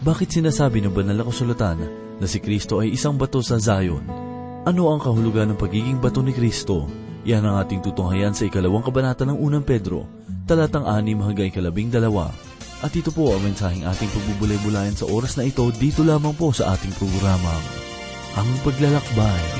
Bakit sinasabi ng banal na kasulatan na si Kristo ay isang bato sa Zion? Ano ang kahulugan ng pagiging bato ni Kristo? Yan ang ating tutunghayan sa ikalawang kabanata ng unang Pedro, talatang anim hanggang ikalabing dalawa. At ito po ang mensaheng ating pagbubulay-bulayan sa oras na ito dito lamang po sa ating programang Ang Paglalakbay.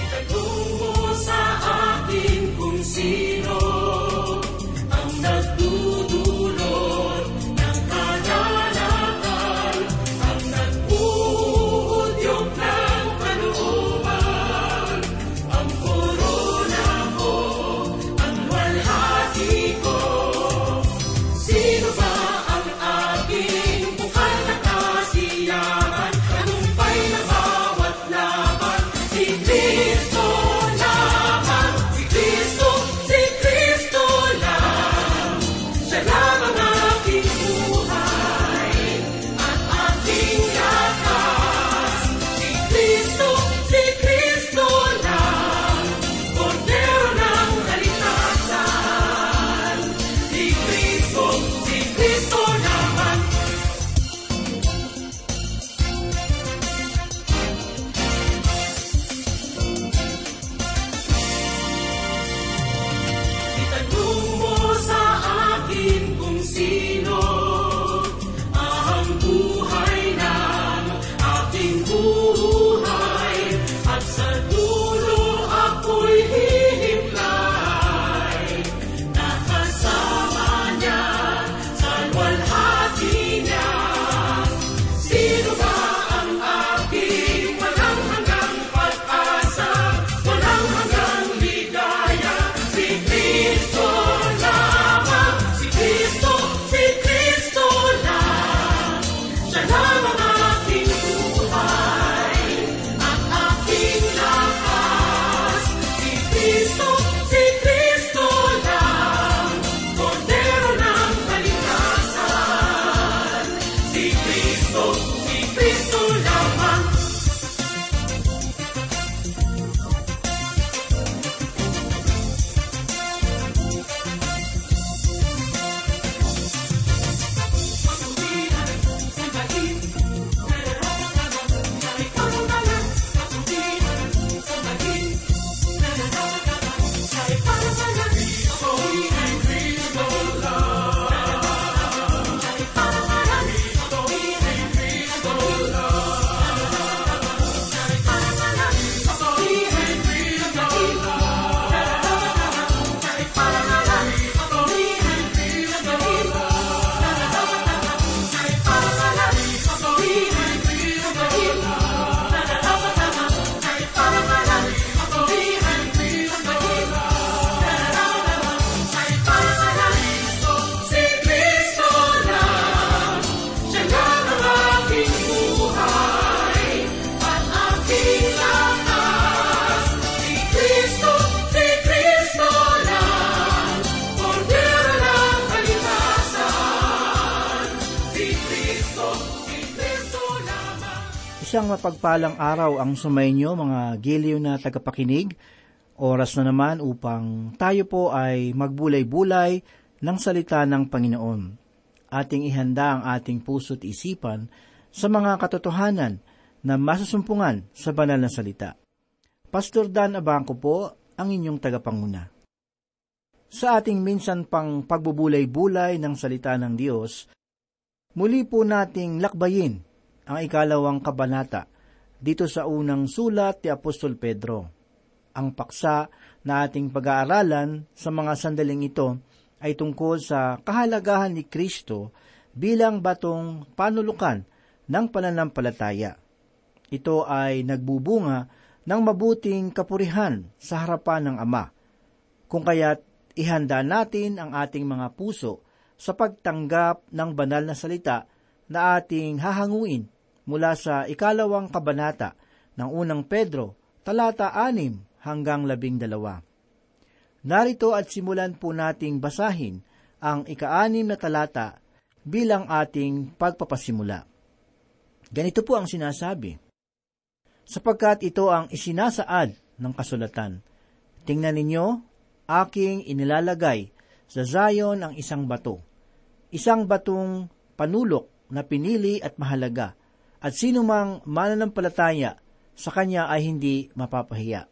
Isang mapagpalang araw ang sumainyo mga giliw na tagapakinig. Oras na naman upang tayo po ay magbulay-bulay ng salita ng Panginoon. Ating ihanda ang ating puso't isipan sa mga katotohanan na masusumpungan sa banal na salita. Pastor Dan Abangco po ang inyong tagapanguna. Sa ating minsan pang pagbubulay-bulay ng salita ng Diyos, muli po nating lakbayin ang ikalawang kabanata dito sa unang sulat ni Apostol Pedro. Ang paksa na ating pag-aaralan sa mga sandaling ito ay tungkol sa kahalagahan ni Kristo bilang batong panulukan ng pananampalataya. Ito ay nagbubunga ng mabuting kapurihan sa harapan ng Ama, kung kaya't ihanda natin ang ating mga puso sa pagtanggap ng banal na salita na ating hahanguin mula sa ikalawang kabanata ng unang Pedro, talata anim hanggang labing dalawa. Narito at simulan po nating basahin ang ikaanim na talata bilang ating pagpapasimula. Ganito po ang sinasabi, sapagkat ito ang isinasaad ng kasulatan. Tingnan ninyo, aking inilalagay sa Zion ang isang bato, isang batong panulok na pinili at mahalaga, at sino mang mananampalataya sa kanya ay hindi mapapahiya.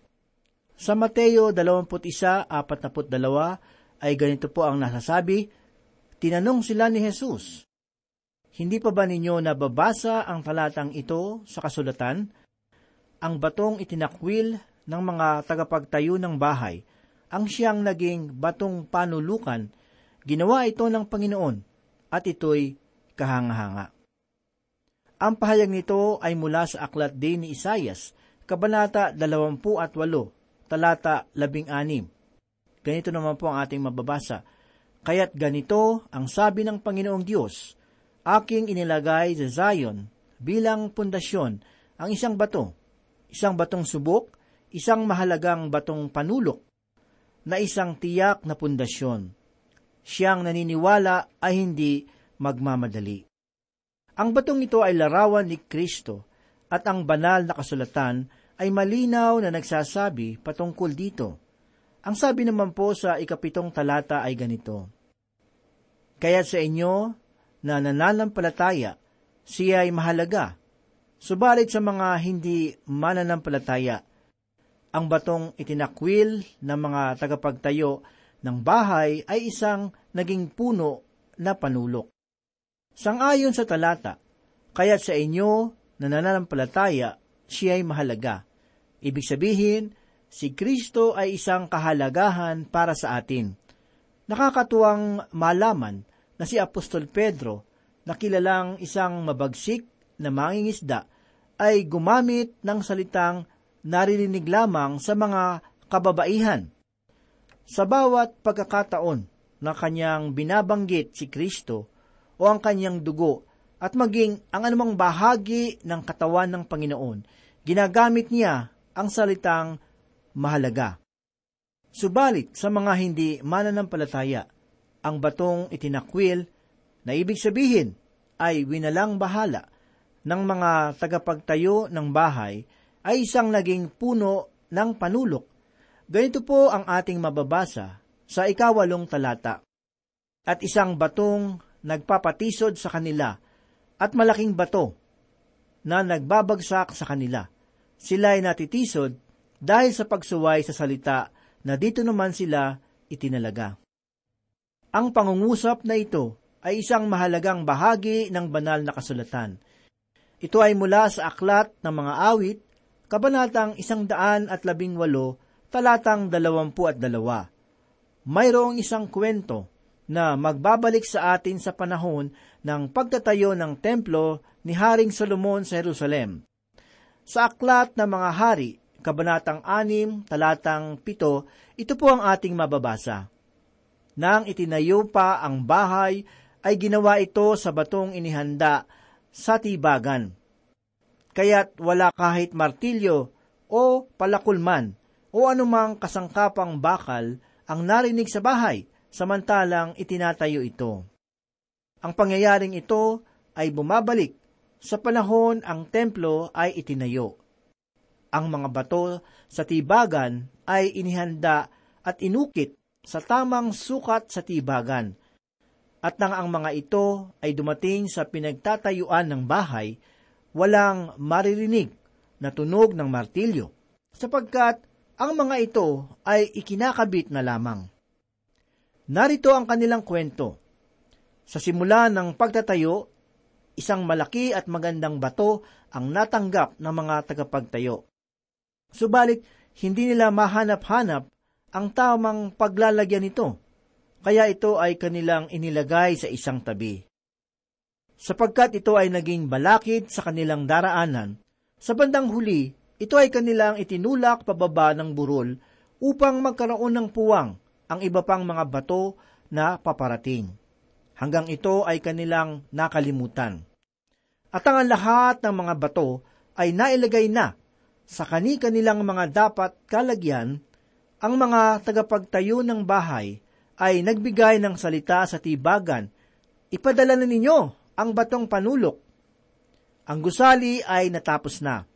Sa Mateo 21.42 ay ganito po ang nasasabi, Tinanong sila ni Jesus, Hindi pa ba ninyo nababasa ang talatang ito sa kasulatan? Ang batong itinakwil ng mga tagapagtayo ng bahay, ang siyang naging batong panulukan, ginawa ito ng Panginoon, at ito'y kahanga-hanga. Ang pahayag nito ay mula sa aklat din ni Isayas, Kabanata 28, talata 16. Ganito naman po ang ating mababasa. Kaya't ganito ang sabi ng Panginoong Diyos, Aking inilagay sa Zion bilang pundasyon ang isang bato, isang batong subok, isang mahalagang batong panulok, na isang tiyak na pundasyon. Siyang naniniwala ay hindi magmamadali. Ang batong ito ay larawan ni Kristo at ang banal na kasulatan ay malinaw na nagsasabi patungkol dito. Ang sabi naman po sa ikapitong talata ay ganito, Kaya sa inyo na nananampalataya, siya ay mahalaga. Subalit sa mga hindi mananampalataya, ang batong itinakwil ng mga tagapagtayo ng bahay ay isang naging puno na panulok. Sangayon sa talata, kaya sa inyo na nananampalataya, siya ay mahalaga. Ibig sabihin, si Kristo ay isang kahalagahan para sa atin. Nakakatuwang malaman na si Apostol Pedro, na kilalang isang mabagsik na mangingisda, ay gumamit ng salitang naririnig lamang sa mga kababaihan. Sa bawat pagkakataon na kanyang binabanggit si Kristo, o ang kanyang dugo at maging ang anumang bahagi ng katawan ng Panginoon, ginagamit niya ang salitang mahalaga. Subalit sa mga hindi mananampalataya, ang batong itinakwil na ibig sabihin ay winalang bahala ng mga tagapagtayo ng bahay ay isang naging puno ng panulok. Ganito po ang ating mababasa sa ikawalong talata. At isang batong nagpapatisod sa kanila at malaking bato na nagbabagsak sa kanila. Sila ay natitisod dahil sa pagsuway sa salita na dito naman sila itinalaga. Ang pangungusap na ito ay isang mahalagang bahagi ng banal na kasulatan. Ito ay mula sa aklat ng mga awit, kabanatang isang daan at labing walo, talatang dalawampu at dalawa. Mayroong isang kwento na magbabalik sa atin sa panahon ng pagtatayo ng templo ni Haring Solomon sa Jerusalem. Sa aklat ng mga hari, kabanatang 6, talatang 7, ito po ang ating mababasa. Nang itinayo pa ang bahay, ay ginawa ito sa batong inihanda sa tibagan. Kaya't wala kahit martilyo o palakulman o anumang kasangkapang bakal ang narinig sa bahay, samantalang itinatayo ito. Ang pangyayaring ito ay bumabalik sa panahon ang templo ay itinayo. Ang mga bato sa tibagan ay inihanda at inukit sa tamang sukat sa tibagan. At nang ang mga ito ay dumating sa pinagtatayuan ng bahay, walang maririnig na tunog ng martilyo, sapagkat ang mga ito ay ikinakabit na lamang. Narito ang kanilang kwento. Sa simula ng pagtatayo, isang malaki at magandang bato ang natanggap ng mga tagapagtayo. Subalit, hindi nila mahanap-hanap ang tamang paglalagyan nito, kaya ito ay kanilang inilagay sa isang tabi. Sapagkat ito ay naging balakid sa kanilang daraanan, sa bandang huli, ito ay kanilang itinulak pababa ng burol upang magkaroon ng puwang ang iba pang mga bato na paparating. Hanggang ito ay kanilang nakalimutan. At ang lahat ng mga bato ay nailagay na sa kani-kanilang mga dapat kalagyan, ang mga tagapagtayo ng bahay ay nagbigay ng salita sa tibagan, Ipadala na ninyo ang batong panulok. Ang gusali ay natapos na.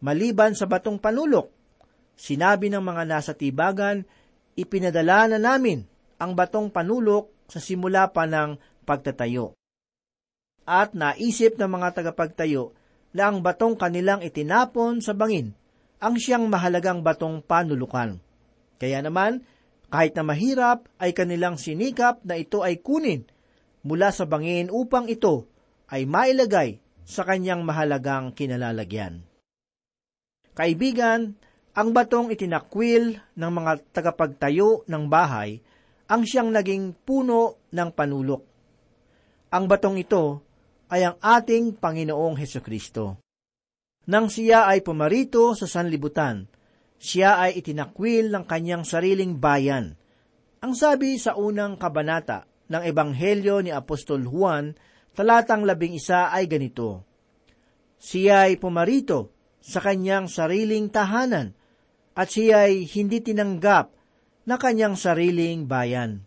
Maliban sa batong panulok, sinabi ng mga nasa tibagan ipinadala na namin ang batong panulok sa simula pa ng pagtatayo. At naisip ng mga tagapagtayo na ang batong kanilang itinapon sa bangin ang siyang mahalagang batong panulukan. Kaya naman, kahit na mahirap, ay kanilang sinikap na ito ay kunin mula sa bangin upang ito ay mailagay sa kanyang mahalagang kinalalagyan. Kaibigan, ang batong itinakwil ng mga tagapagtayo ng bahay ang siyang naging puno ng panulok. Ang batong ito ay ang ating Panginoong Heso Kristo. Nang siya ay pumarito sa sanlibutan, siya ay itinakwil ng kanyang sariling bayan. Ang sabi sa unang kabanata ng Ebanghelyo ni Apostol Juan, talatang labing isa ay ganito, Siya ay pumarito sa kanyang sariling tahanan, at siya ay hindi tinanggap na kanyang sariling bayan.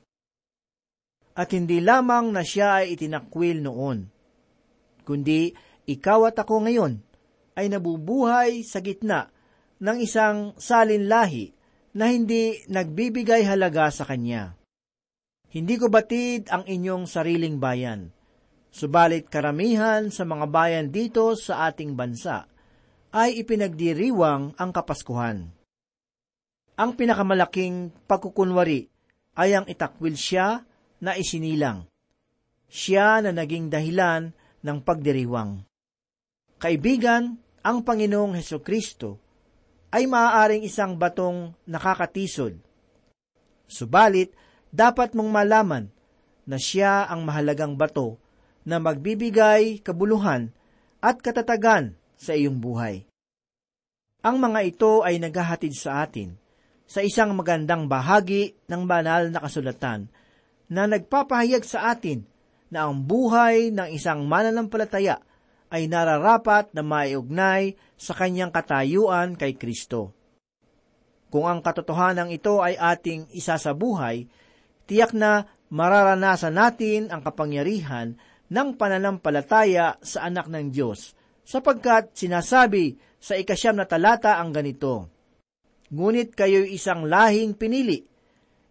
At hindi lamang na siya ay itinakwil noon, kundi ikaw at ako ngayon ay nabubuhay sa gitna ng isang salinlahi na hindi nagbibigay halaga sa kanya. Hindi ko batid ang inyong sariling bayan, subalit karamihan sa mga bayan dito sa ating bansa ay ipinagdiriwang ang Kapaskuhan. Ang pinakamalaking pagkukunwari ay ang itakwil siya na isinilang. Siya na naging dahilan ng pagdiriwang. Kaibigan, ang Panginoong Heso Kristo ay maaaring isang batong nakakatisod. Subalit, dapat mong malaman na siya ang mahalagang bato na magbibigay kabuluhan at katatagan sa iyong buhay. Ang mga ito ay naghahatid sa atin sa isang magandang bahagi ng banal na kasulatan na nagpapahayag sa atin na ang buhay ng isang mananampalataya ay nararapat na maiugnay sa kanyang katayuan kay Kristo. Kung ang katotohanan ito ay ating isa sa buhay, tiyak na mararanasan natin ang kapangyarihan ng pananampalataya sa anak ng Diyos, sapagkat sinasabi sa ikasyam na talata ang ganito, Ngunit kayo'y isang lahing pinili,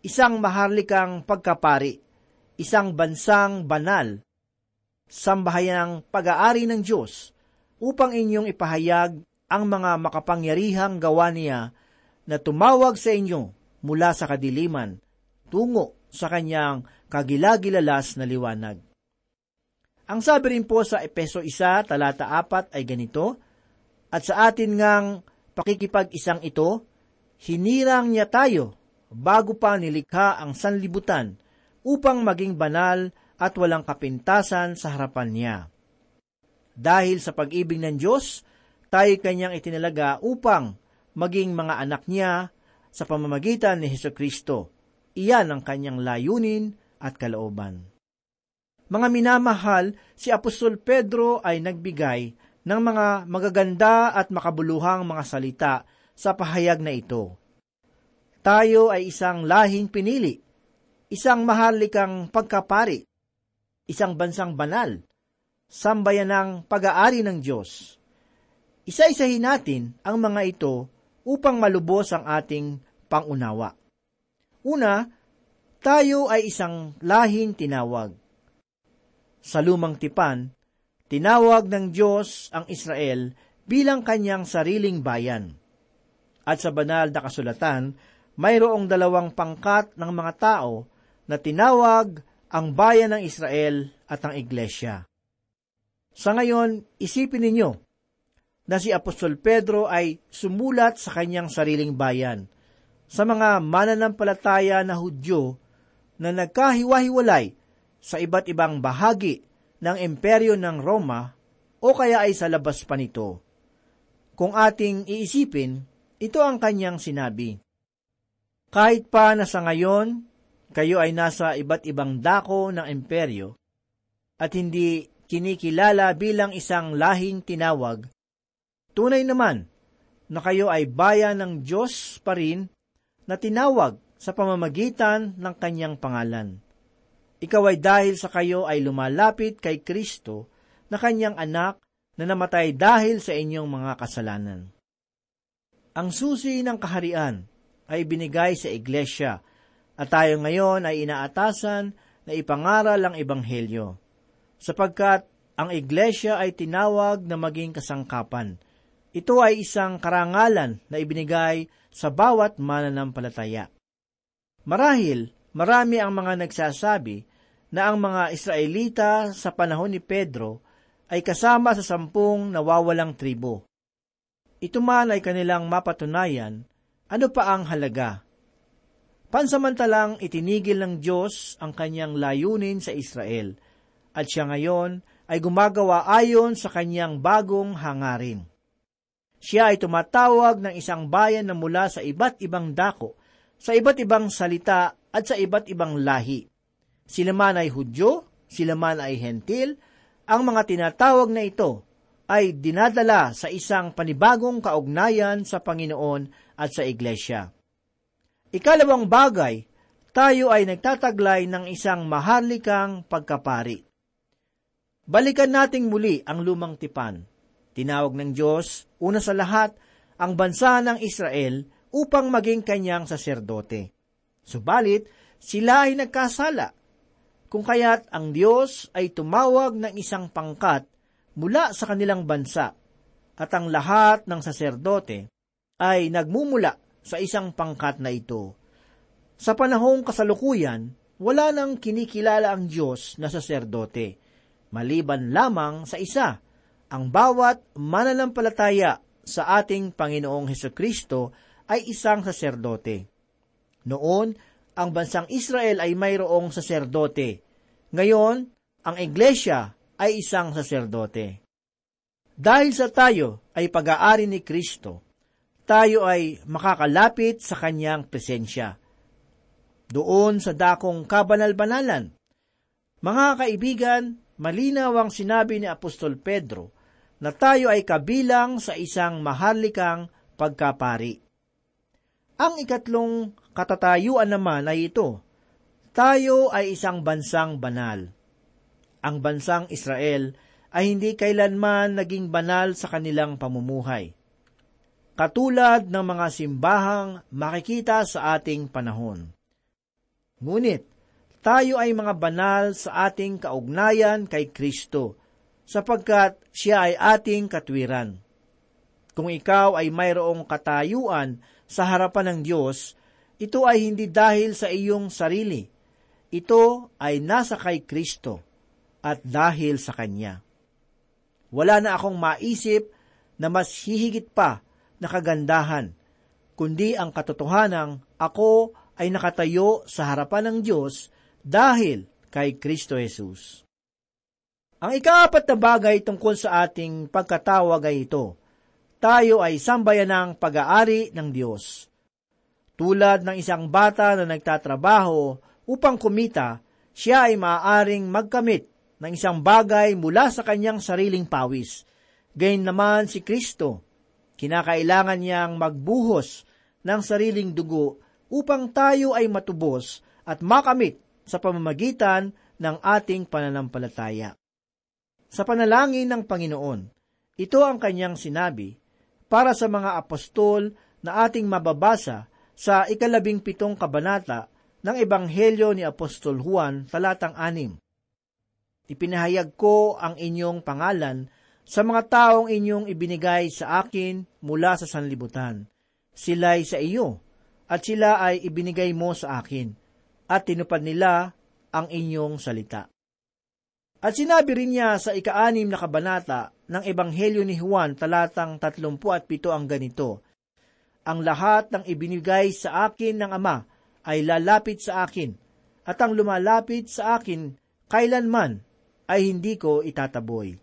isang maharlikang pagkapari, isang bansang banal, sambahayan ng pag-aari ng Diyos, upang inyong ipahayag ang mga makapangyarihang gawa niya na tumawag sa inyo mula sa kadiliman tungo sa kanyang kagilagilalas na liwanag. Ang sabi rin po sa Epeso 1, talata 4 ay ganito, At sa atin ngang pakikipag-isang ito, hinirang niya tayo bago pa nilikha ang sanlibutan upang maging banal at walang kapintasan sa harapan niya. Dahil sa pag-ibig ng Diyos, tayo kanyang itinalaga upang maging mga anak niya sa pamamagitan ni Heso Kristo. Iyan ang kanyang layunin at kalooban. Mga minamahal, si Apostol Pedro ay nagbigay ng mga magaganda at makabuluhang mga salita sa pahayag na ito. Tayo ay isang lahing pinili, isang mahalikang pagkapari, isang bansang banal, sambayan ng pag-aari ng Diyos. Isa-isahin natin ang mga ito upang malubos ang ating pangunawa. Una, tayo ay isang lahing tinawag. Sa lumang tipan, tinawag ng Diyos ang Israel bilang kanyang sariling bayan. At sa banal na kasulatan, mayroong dalawang pangkat ng mga tao na tinawag ang bayan ng Israel at ang iglesia. Sa ngayon, isipin ninyo na si Apostol Pedro ay sumulat sa kanyang sariling bayan, sa mga mananampalataya na Hudyo na nagkahiwa-hiwalay sa iba't ibang bahagi ng imperyo ng Roma o kaya ay sa labas pa nito. Kung ating iisipin, ito ang kanyang sinabi. Kahit pa na sa ngayon, kayo ay nasa iba't ibang dako ng imperyo at hindi kinikilala bilang isang lahing tinawag, tunay naman na kayo ay bayan ng Diyos pa rin na tinawag sa pamamagitan ng kanyang pangalan. Ikaw ay dahil sa kayo ay lumalapit kay Kristo na kanyang anak na namatay dahil sa inyong mga kasalanan. Ang susi ng kaharian ay binigay sa iglesia at tayo ngayon ay inaatasan na ipangaral ang Ebanghelyo, sapagkat ang iglesia ay tinawag na maging kasangkapan. Ito ay isang karangalan na ibinigay sa bawat mananampalataya. Marahil, marami ang mga nagsasabi na ang mga Israelita sa panahon ni Pedro ay kasama sa sampung nawawalang tribo. Ito man ay kanilang mapatunayan, ano pa ang halaga? Pansamantalang itinigil ng Diyos ang kanyang layunin sa Israel, at siya ngayon ay gumagawa ayon sa kanyang bagong hangarin. Siya ay tumatawag ng isang bayan na mula sa iba't ibang dako, sa iba't ibang salita at sa iba't ibang lahi. Sila man ay Hudyo, sila man ay Hentil, ang mga tinatawag na ito ay dinadala sa isang panibagong kaugnayan sa Panginoon at sa Iglesia. Ikalawang bagay, tayo ay nagtataglay ng isang maharlikang pagkapari. Balikan nating muli ang lumang tipan. Tinawag ng Diyos, una sa lahat, ang bansa ng Israel upang maging kanyang saserdote. Subalit, sila ay nagkasala. Kung kaya't ang Diyos ay tumawag ng isang pangkat mula sa kanilang bansa at ang lahat ng saserdote ay nagmumula sa isang pangkat na ito. Sa panahong kasalukuyan, wala nang kinikilala ang Diyos na saserdote, maliban lamang sa isa, ang bawat mananampalataya sa ating Panginoong Heso Kristo ay isang saserdote. Noon, ang bansang Israel ay mayroong saserdote. Ngayon, ang iglesia ay isang saserdote. Dahil sa tayo ay pag-aari ni Kristo, tayo ay makakalapit sa kanyang presensya. Doon sa dakong kabanal-banalan. Mga kaibigan, malinaw ang sinabi ni Apostol Pedro na tayo ay kabilang sa isang maharlikang pagkapari. Ang ikatlong katatayuan naman ay ito, tayo ay isang bansang banal. Ang bansang Israel ay hindi kailanman naging banal sa kanilang pamumuhay. Katulad ng mga simbahang makikita sa ating panahon. Ngunit, tayo ay mga banal sa ating kaugnayan kay Kristo, sapagkat siya ay ating katwiran. Kung ikaw ay mayroong katayuan sa harapan ng Diyos, ito ay hindi dahil sa iyong sarili. Ito ay nasa kay Kristo at dahil sa Kanya. Wala na akong maisip na mas hihigit pa na kagandahan, kundi ang katotohanang ako ay nakatayo sa harapan ng Diyos dahil kay Kristo Jesus. Ang ikaapat na bagay tungkol sa ating pagkatawag ay ito. Tayo ay sambayan ng pag-aari ng Diyos. Tulad ng isang bata na nagtatrabaho upang kumita, siya ay maaaring magkamit ng isang bagay mula sa kanyang sariling pawis. Gayun naman si Kristo. Kinakailangan niyang magbuhos ng sariling dugo upang tayo ay matubos at makamit sa pamamagitan ng ating pananampalataya sa panalangin ng Panginoon. Ito ang kanyang sinabi para sa mga apostol na ating mababasa sa ikalabing pitong kabanata ng Ebanghelyo ni Apostol Juan, talatang anim. Ipinahayag ko ang inyong pangalan sa mga taong inyong ibinigay sa akin mula sa sanlibutan. Sila'y sa iyo, at sila ay ibinigay mo sa akin, at tinupad nila ang inyong salita. At sinabi rin niya sa ikaanim na kabanata ng Ebanghelyo ni Juan talatang 37 ang ganito, Ang lahat ng ibinigay sa akin ng Ama ay lalapit sa akin, at ang lumalapit sa akin kailanman ay hindi ko itataboy.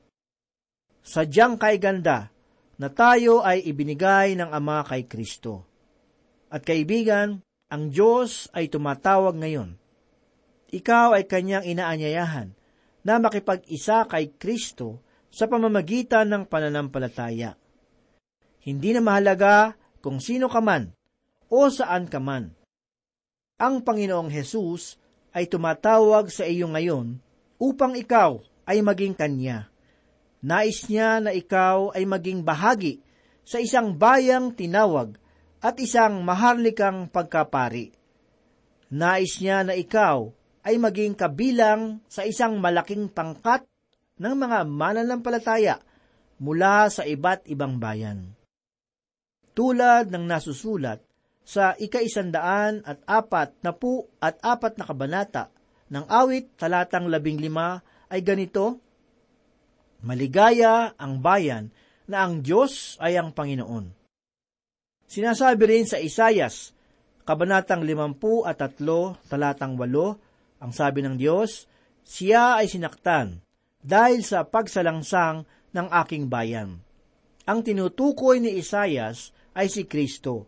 Sadyang kay ganda na tayo ay ibinigay ng Ama kay Kristo. At kaibigan, ang Diyos ay tumatawag ngayon. Ikaw ay kanyang inaanyayahan na makipag-isa kay Kristo sa pamamagitan ng pananampalataya. Hindi na mahalaga kung sino ka man o saan ka man. Ang Panginoong Hesus ay tumatawag sa iyo ngayon upang ikaw ay maging Kanya. Nais niya na ikaw ay maging bahagi sa isang bayang tinawag at isang maharlikang pagkapari. Nais niya na ikaw ay maging kabilang sa isang malaking pangkat ng mga mananampalataya mula sa iba't ibang bayan. Tulad ng nasusulat sa ikaisandaan at apat na pu at apat na kabanata ng awit talatang labing lima ay ganito, Maligaya ang bayan na ang Diyos ay ang Panginoon. Sinasabi rin sa Isayas, Kabanatang 50 at 3, talatang 8, ang sabi ng Diyos, Siya ay sinaktan dahil sa pagsalangsang ng aking bayan. Ang tinutukoy ni Isayas ay si Kristo.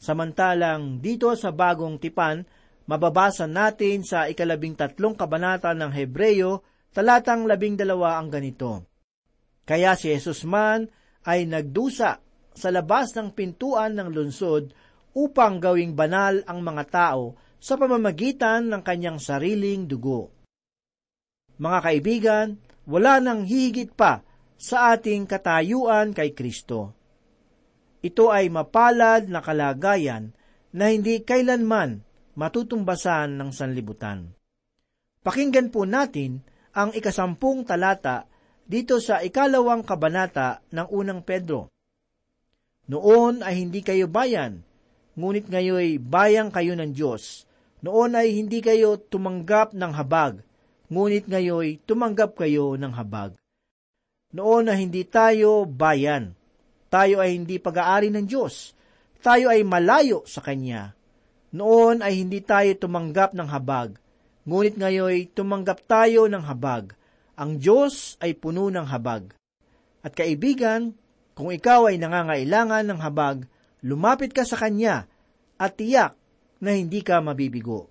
Samantalang dito sa bagong tipan, mababasa natin sa ikalabing tatlong kabanata ng Hebreyo, talatang labing dalawa ang ganito. Kaya si Jesus man ay nagdusa sa labas ng pintuan ng lunsod upang gawing banal ang mga tao sa pamamagitan ng kanyang sariling dugo. Mga kaibigan, wala nang hihigit pa sa ating katayuan kay Kristo. Ito ay mapalad na kalagayan na hindi kailanman matutumbasan ng sanlibutan. Pakinggan po natin ang ikasampung talata dito sa ikalawang kabanata ng unang Pedro. Noon ay hindi kayo bayan, ngunit ngayoy bayang kayo ng Diyos. Noon ay hindi kayo tumanggap ng habag, ngunit ngayoy tumanggap kayo ng habag. Noon ay hindi tayo bayan, tayo ay hindi pag-aari ng Diyos. Tayo ay malayo sa Kanya. Noon ay hindi tayo tumanggap ng habag, ngunit ngayon tumanggap tayo ng habag. Ang Diyos ay puno ng habag. At kaibigan, kung ikaw ay nangangailangan ng habag, lumapit ka sa Kanya at tiyak na hindi ka mabibigo.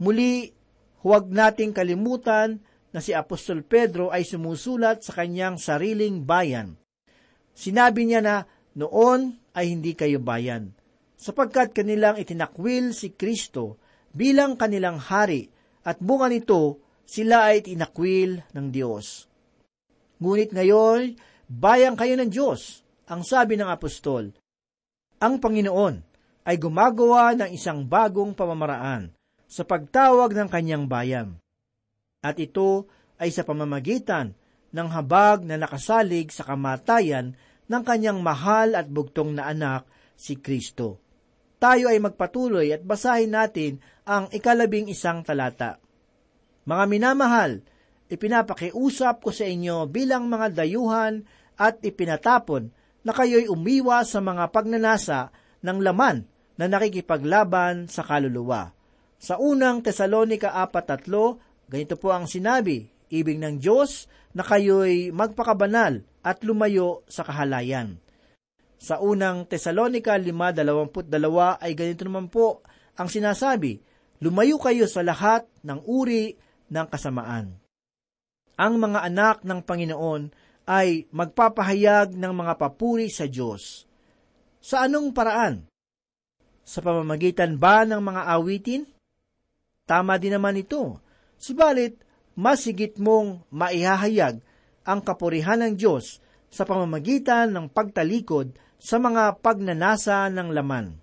Muli, huwag nating kalimutan na si Apostol Pedro ay sumusulat sa kanyang sariling bayan. Sinabi niya na noon ay hindi kayo bayan, sapagkat kanilang itinakwil si Kristo bilang kanilang hari at bunga nito sila ay itinakwil ng Diyos. Ngunit ngayon, bayang kayo ng Diyos, ang sabi ng apostol. Ang Panginoon ay gumagawa ng isang bagong pamamaraan sa pagtawag ng kanyang bayan. At ito ay sa pamamagitan ng habag na nakasalig sa kamatayan ng kanyang mahal at bugtong na anak, si Kristo. Tayo ay magpatuloy at basahin natin ang ikalabing isang talata. Mga minamahal, ipinapakiusap ko sa inyo bilang mga dayuhan at ipinatapon na kayo'y umiwa sa mga pagnanasa ng laman na nakikipaglaban sa kaluluwa. Sa unang Tesalonika 4.3, ganito po ang sinabi, ibig ng Diyos na kayo'y magpakabanal at lumayo sa kahalayan. Sa unang Tesalonika 5.22 ay ganito naman po ang sinasabi, lumayo kayo sa lahat ng uri ng kasamaan. Ang mga anak ng Panginoon ay magpapahayag ng mga papuri sa Diyos. Sa anong paraan? Sa pamamagitan ba ng mga awitin? Tama din naman ito. Subalit, mas higit mong maihahayag ang kapurihan ng Diyos sa pamamagitan ng pagtalikod sa mga pagnanasa ng laman.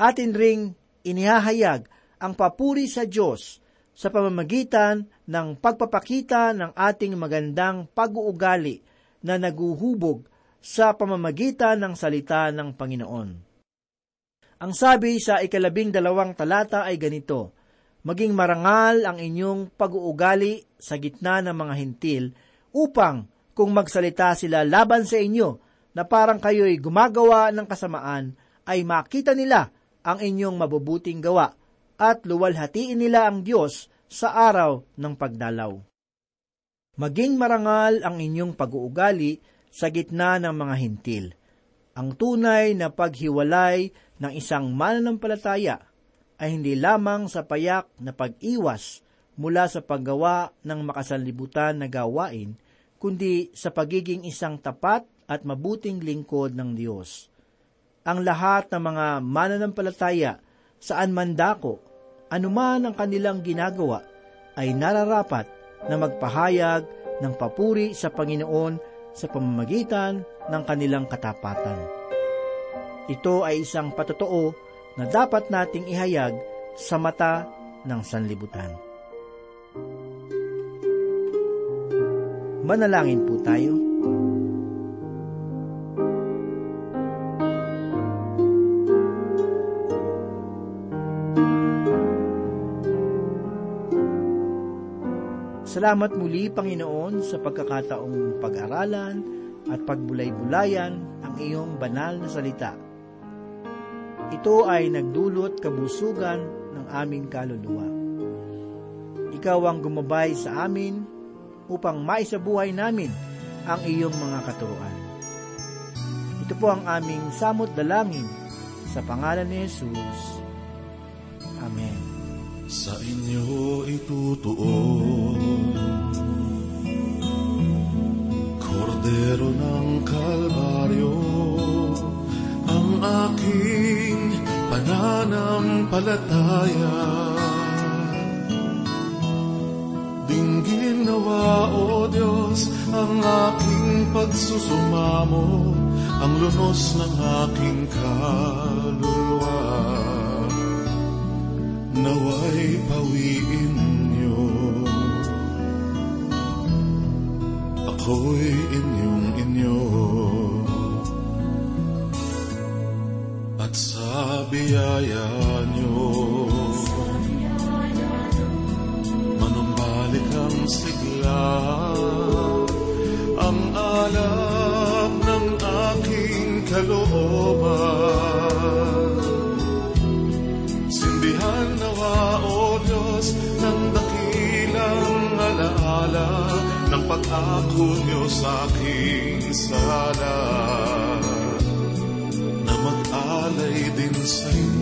Atin ring inihahayag ang papuri sa Diyos sa pamamagitan ng pagpapakita ng ating magandang pag-uugali na naguhubog sa pamamagitan ng salita ng Panginoon. Ang sabi sa ikalabing dalawang talata ay ganito, Maging marangal ang inyong pag-uugali sa gitna ng mga hintil upang kung magsalita sila laban sa inyo na parang kayo'y gumagawa ng kasamaan, ay makita nila ang inyong mabubuting gawa at luwalhatiin nila ang Diyos sa araw ng pagdalaw. Maging marangal ang inyong pag-uugali sa gitna ng mga hintil. Ang tunay na paghiwalay ng isang mananampalataya ay hindi lamang sa payak na pag-iwas mula sa paggawa ng makasanlibutan na gawain, kundi sa pagiging isang tapat at mabuting lingkod ng Diyos. Ang lahat ng mga mananampalataya saan man dako, anuman ang kanilang ginagawa, ay nararapat na magpahayag ng papuri sa Panginoon sa pamamagitan ng kanilang katapatan. Ito ay isang patotoo na dapat nating ihayag sa mata ng sanlibutan. Manalangin po tayo. Salamat muli, Panginoon, sa pagkakataong pag-aralan at pagbulay-bulayan ang iyong banal na salita. Ito ay nagdulot kabusugan ng aming kaluluwa. Ikaw ang gumabay sa amin upang maisabuhay namin ang iyong mga katuruan. Ito po ang aming samot dalangin sa pangalan ni Jesus. Amen. Sa inyo itutuon Kordero ng Kalbaryo Ang aking pananampalataya Dinggin nawa, O Diyos, ang aking pagsusumamo Ang lunos ng aking kaluluwa. Naway pawiin niyo. Ako'y inyong inyo. At sa biyaya niyo ng pag-ako niyo sa aking sala na mag-alay din sa inyo.